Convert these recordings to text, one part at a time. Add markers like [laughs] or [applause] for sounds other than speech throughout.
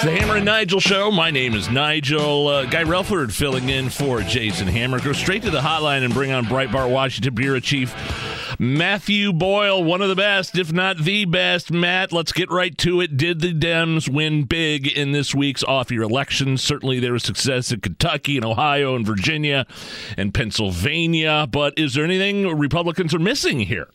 The Hammer and Nigel Show. My name is Nigel. Uh, Guy Relford filling in for Jason Hammer. Go straight to the hotline and bring on Breitbart Washington Bureau Chief Matthew Boyle, one of the best, if not the best. Matt, let's get right to it. Did the Dems win big in this week's off year elections? Certainly there was success in Kentucky and Ohio and Virginia and Pennsylvania, but is there anything Republicans are missing here?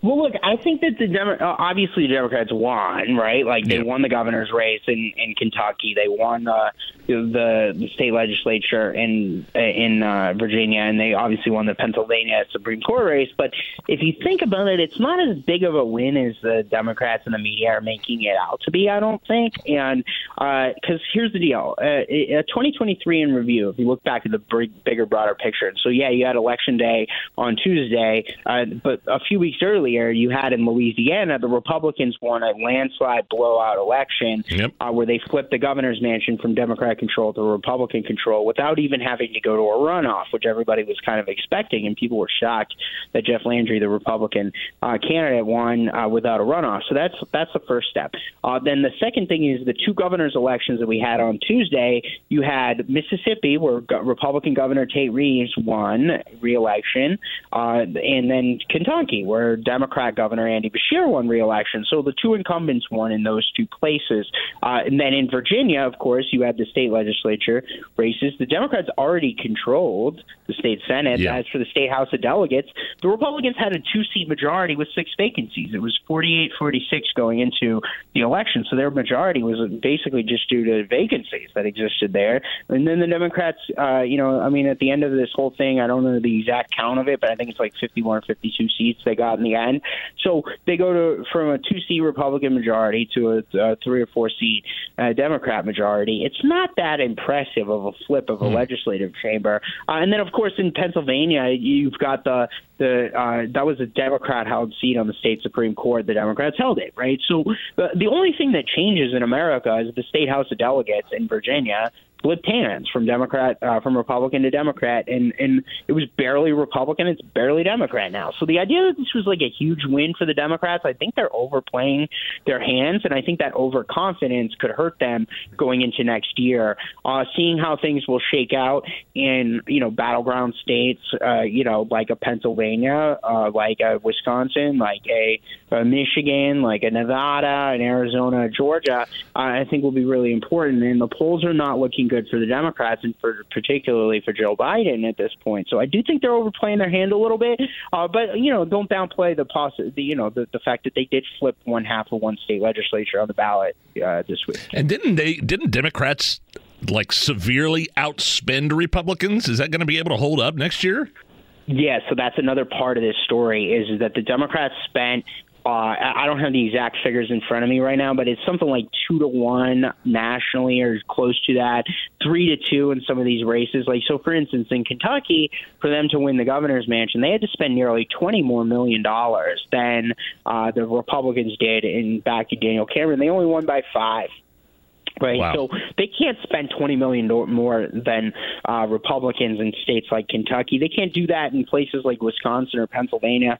Well, look, I think that the Demo- uh, obviously the Democrats won, right? Like they won the governor's race in in Kentucky, they won the the, the state legislature in in uh, Virginia, and they obviously won the Pennsylvania Supreme Court race. But if you think about it, it's not as big of a win as the Democrats and the media are making it out to be. I don't think, and because uh, here's the deal: uh, 2023 in review. If you look back at the big, bigger, broader picture, so yeah, you had election day on Tuesday, uh, but a few weeks earlier earlier, you had in Louisiana, the Republicans won a landslide blowout election yep. uh, where they flipped the governor's mansion from Democrat control to Republican control without even having to go to a runoff, which everybody was kind of expecting. And people were shocked that Jeff Landry, the Republican uh, candidate, won uh, without a runoff. So that's that's the first step. Uh, then the second thing is the two governor's elections that we had on Tuesday. You had Mississippi, where Republican Governor Tate Reeves won re-election, uh, and then Kentucky, where Democrat Governor Andy Beshear won re-election. So the two incumbents won in those two places. Uh, and then in Virginia, of course, you had the state legislature races. The Democrats already controlled the state Senate. Yeah. As for the state House of Delegates, the Republicans had a two-seat majority with six vacancies. It was 48-46 going into the election. So their majority was basically just due to vacancies that existed there. And then the Democrats, uh, you know, I mean, at the end of this whole thing, I don't know the exact count of it, but I think it's like 51 or 52 seats they got in the end. So they go to from a two seat Republican majority to a, a three or four seat uh, Democrat majority. It's not that impressive of a flip of a Mm. legislative chamber. Uh, and then, of course, in Pennsylvania, you've got the the uh, that was a Democrat held seat on the state Supreme Court. The Democrats held it, right? So the, the only thing that changes in America is the state House of Delegates in Virginia flipped hands from Democrat uh, from Republican to Democrat, and and it was barely Republican. It's barely Democrat now. So the idea that this was like a huge win for the Democrats, I think they're overplaying their hands, and I think that overconfidence could hurt them going into next year. Uh, seeing how things will shake out in you know battleground states, uh, you know like a Pennsylvania, uh, like a Wisconsin, like a, a Michigan, like a Nevada, an Arizona, Georgia, uh, I think will be really important. And the polls are not looking good for the Democrats, and for particularly for Joe Biden at this point. So I do think they're overplaying their hand a little bit. Uh, but you know, don't downplay the possi- the, you know the, the fact that they did flip one half of one state legislature on the ballot uh, this week. And didn't they? Didn't Democrats like severely outspend Republicans? Is that going to be able to hold up next year? Yeah, so that's another part of this story is that the Democrats spent. Uh, I don't have the exact figures in front of me right now, but it's something like two to one nationally, or close to that, three to two in some of these races. Like so, for instance, in Kentucky, for them to win the governor's mansion, they had to spend nearly twenty more million dollars than uh, the Republicans did in back to Daniel Cameron. They only won by five right? Wow. So they can't spend twenty million more than uh, Republicans in states like Kentucky. They can't do that in places like Wisconsin or Pennsylvania.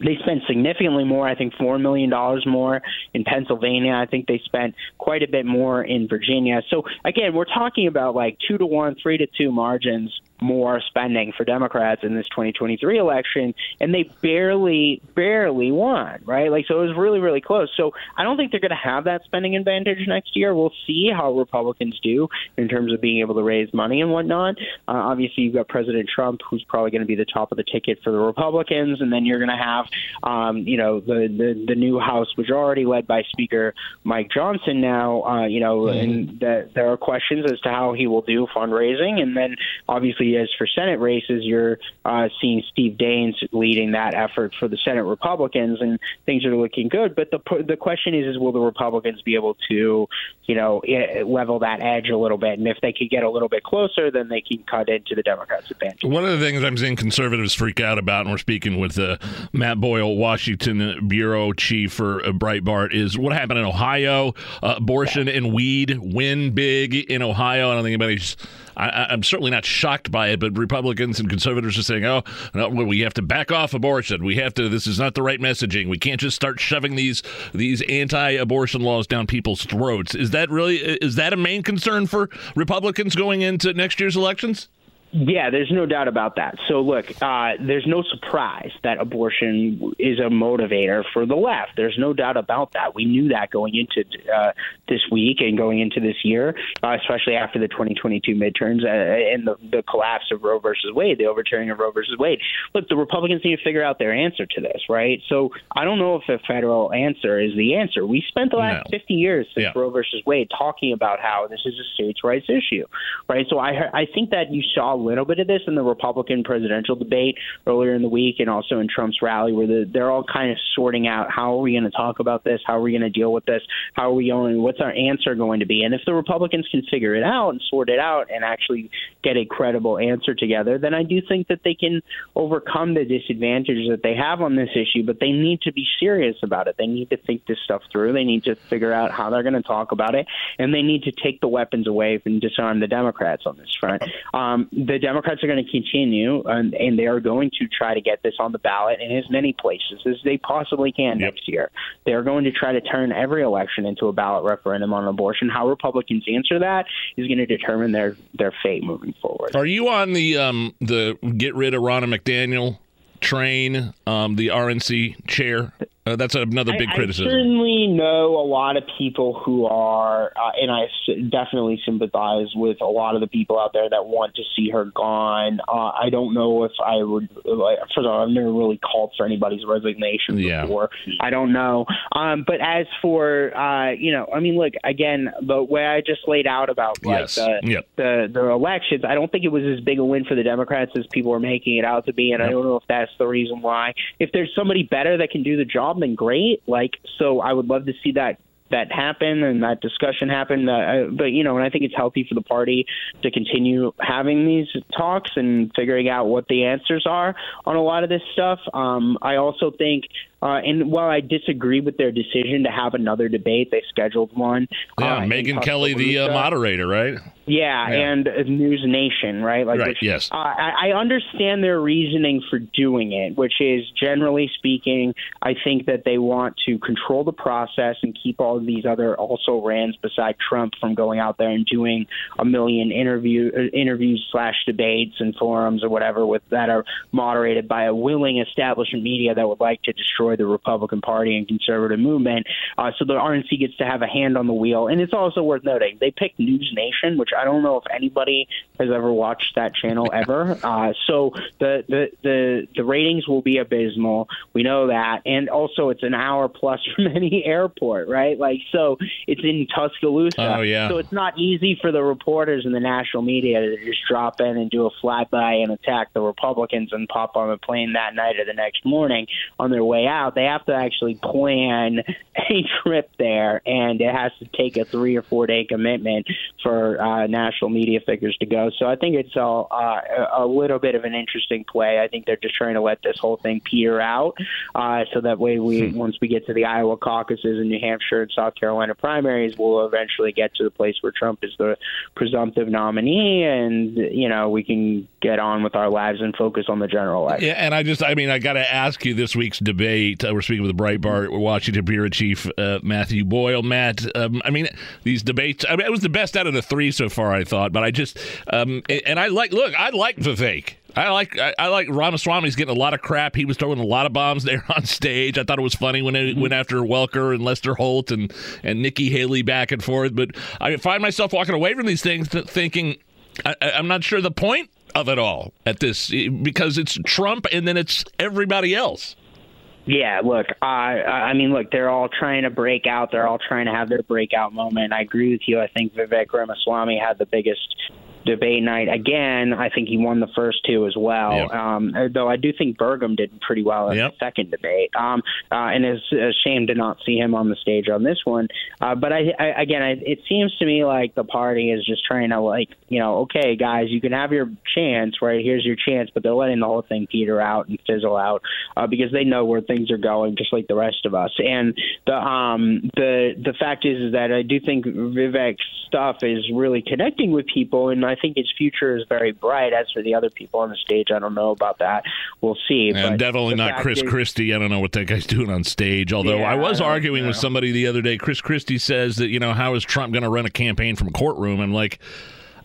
They spent significantly more. I think four million dollars more in Pennsylvania. I think they spent quite a bit more in Virginia. So again, we're talking about like two to one, three to two margins more spending for Democrats in this 2023 election, and they barely, barely won, right? Like, so it was really, really close. So I don't think they're going to have that spending advantage next year. We'll see how Republicans do in terms of being able to raise money and whatnot. Uh, obviously, you've got President Trump, who's probably going to be the top of the ticket for the Republicans, and then you're going to have um, you know, the, the the new House majority led by Speaker Mike Johnson now, uh, you know, mm-hmm. and that there are questions as to how he will do fundraising, and then obviously as for Senate races, you're uh, seeing Steve Daines leading that effort for the Senate Republicans, and things are looking good. But the the question is, is will the Republicans be able to, you know, level that edge a little bit, and if they could get a little bit closer, then they can cut into the Democrats' advantage. One of the things I'm seeing conservatives freak out about, and we're speaking with uh, Matt Boyle, Washington bureau chief for uh, Breitbart, is what happened in Ohio. Uh, abortion and weed win big in Ohio. I don't think anybody's I, am certainly not shocked by it, but Republicans and conservatives are saying, "Oh, no, we have to back off abortion. We have to. This is not the right messaging. We can't just start shoving these these anti-abortion laws down people's throats." Is that really is that a main concern for Republicans going into next year's elections? Yeah, there's no doubt about that. So, look, uh, there's no surprise that abortion is a motivator for the left. There's no doubt about that. We knew that going into uh, this week and going into this year, uh, especially after the 2022 midterms uh, and the, the collapse of Roe versus Wade, the overturning of Roe versus Wade. Look, the Republicans need to figure out their answer to this, right? So, I don't know if a federal answer is the answer. We spent the last no. 50 years since yeah. Roe versus Wade talking about how this is a states' rights issue, right? So, I I think that you saw little bit of this in the Republican presidential debate earlier in the week and also in Trump's rally, where the, they're all kind of sorting out how are we going to talk about this? How are we going to deal with this? How are we going? What's our answer going to be? And if the Republicans can figure it out and sort it out and actually get a credible answer together, then I do think that they can overcome the disadvantages that they have on this issue. But they need to be serious about it. They need to think this stuff through. They need to figure out how they're going to talk about it, and they need to take the weapons away and disarm the Democrats on this front. Um, the Democrats are going to continue, and, and they are going to try to get this on the ballot in as many places as they possibly can yep. next year. They're going to try to turn every election into a ballot referendum on abortion. How Republicans answer that is going to determine their their fate moving forward. Are you on the um, the get rid of Ronna McDaniel train, um, the RNC chair? Uh, that's another big I, criticism. I certainly know a lot of people who are, uh, and I definitely sympathize with a lot of the people out there that want to see her gone. Uh, I don't know if I would. Like, first of all, I've never really called for anybody's resignation yeah. before. I don't know. Um, but as for, uh, you know, I mean, look again, the way I just laid out about like yes. the, yep. the the elections, I don't think it was as big a win for the Democrats as people are making it out to be, and yep. I don't know if that's the reason why. If there's somebody better that can do the job then great. Like, so I would love to see that that happen and that discussion happen. Uh, but you know, and I think it's healthy for the party to continue having these talks and figuring out what the answers are on a lot of this stuff. Um, I also think uh, and while I disagree with their decision to have another debate, they scheduled one. Yeah, uh, Megyn Kelly, the uh, moderator, right? Yeah, yeah, and News Nation, right? Like, right. Which, yes. Uh, I, I understand their reasoning for doing it, which is generally speaking, I think that they want to control the process and keep all of these other also rans beside Trump from going out there and doing a million interview uh, interviews slash debates and forums or whatever with that are moderated by a willing establishment media that would like to destroy destroy the Republican Party and conservative movement. Uh, so the RNC gets to have a hand on the wheel. And it's also worth noting they picked News Nation, which I don't know if anybody has ever watched that channel [laughs] ever. Uh, so the, the the the ratings will be abysmal. We know that, and also it's an hour plus [laughs] from any airport, right? Like so, it's in Tuscaloosa. Oh yeah. So it's not easy for the reporters and the national media to just drop in and do a flyby and attack the Republicans and pop on a plane that night or the next morning on their way out out, they have to actually plan a trip there, and it has to take a three or four day commitment for uh, national media figures to go. So I think it's a, uh, a little bit of an interesting play. I think they're just trying to let this whole thing peter out, uh, so that way we hmm. once we get to the Iowa caucuses and New Hampshire and South Carolina primaries, we'll eventually get to the place where Trump is the presumptive nominee, and you know we can get on with our lives and focus on the general election. Yeah, and I just, I mean, I got to ask you this week's debate. Uh, we're speaking with the Breitbart Washington bureau chief uh, Matthew Boyle. Matt, um, I mean, these debates. I mean, it was the best out of the three so far, I thought. But I just, um, and I like, look, I like Vivek. I like I, like Ramaswamy's getting a lot of crap. He was throwing a lot of bombs [laughs] there on stage. I thought it was funny when it went after Welker and Lester Holt and and Nikki Haley back and forth. But I find myself walking away from these things thinking I, I'm not sure the point of it all at this because it's Trump and then it's everybody else. Yeah, look, uh, I mean, look, they're all trying to break out. They're all trying to have their breakout moment. I agree with you. I think Vivek Ramaswamy had the biggest debate night. Again, I think he won the first two as well. Yep. Um, though I do think Burgum did pretty well in yep. the second debate. Um, uh, and it's a shame to not see him on the stage on this one. Uh, but I, I again, I, it seems to me like the party is just trying to like, you know, okay, guys, you can have your chance, right? Here's your chance, but they're letting the whole thing peter out and fizzle out uh, because they know where things are going, just like the rest of us. And the um, the the fact is, is that I do think Vivek's stuff is really connecting with people, and I think his future is very bright. As for the other people on the stage, I don't know about that. We'll see. And definitely not Chris is, Christie. I don't know what that guy's [laughs] doing on stage. Although yeah, I was I arguing with somebody the other day. Chris Christie says that you know how is Trump going to run a campaign from a courtroom? I'm like.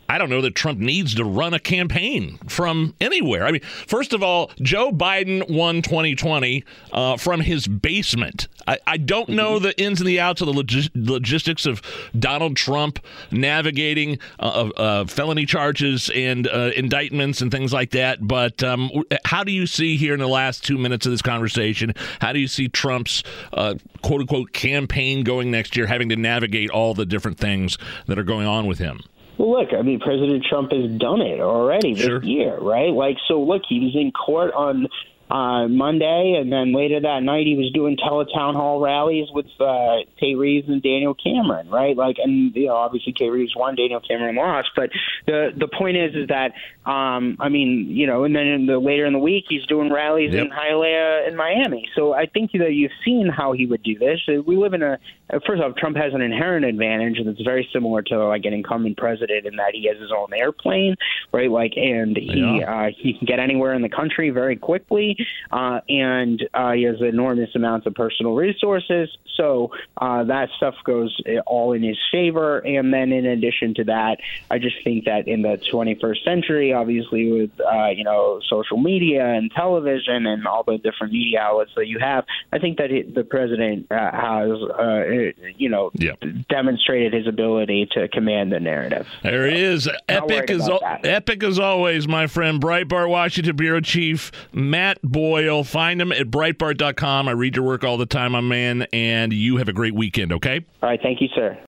I don't know that Trump needs to run a campaign from anywhere. I mean, first of all, Joe Biden won 2020 uh, from his basement. I, I don't know the ins and the outs of the log- logistics of Donald Trump navigating uh, uh, felony charges and uh, indictments and things like that. But um, how do you see here in the last two minutes of this conversation? How do you see Trump's uh, quote unquote campaign going next year, having to navigate all the different things that are going on with him? Well, look, I mean, President Trump has done it already this sure. year, right? Like, so look, he was in court on uh, Monday, and then later that night he was doing teletown hall rallies with uh, Tate Reeves and Daniel Cameron, right? Like, and you know, obviously Tate Reeves won, Daniel Cameron lost, but the the point is, is that um, I mean, you know, and then in the later in the week he's doing rallies yep. in Hialeah and Miami. So I think that you've seen how he would do this. We live in a first off, Trump has an inherent advantage that's very similar to like an incumbent president in that he has his own airplane, right? Like, and he yeah. uh, he can get anywhere in the country very quickly uh, and uh, he has enormous amounts of personal resources. So uh, that stuff goes uh, all in his favor. And then in addition to that, I just think that in the 21st century, obviously with uh, you know social media and television and all the different media outlets that you have, I think that the president uh, has you know yeah. demonstrated his ability to command the narrative. There he is, epic as epic as always, my friend. Breitbart Washington bureau chief Matt. Boyle. Find him at Breitbart.com. I read your work all the time, my man, and you have a great weekend, okay? All right. Thank you, sir.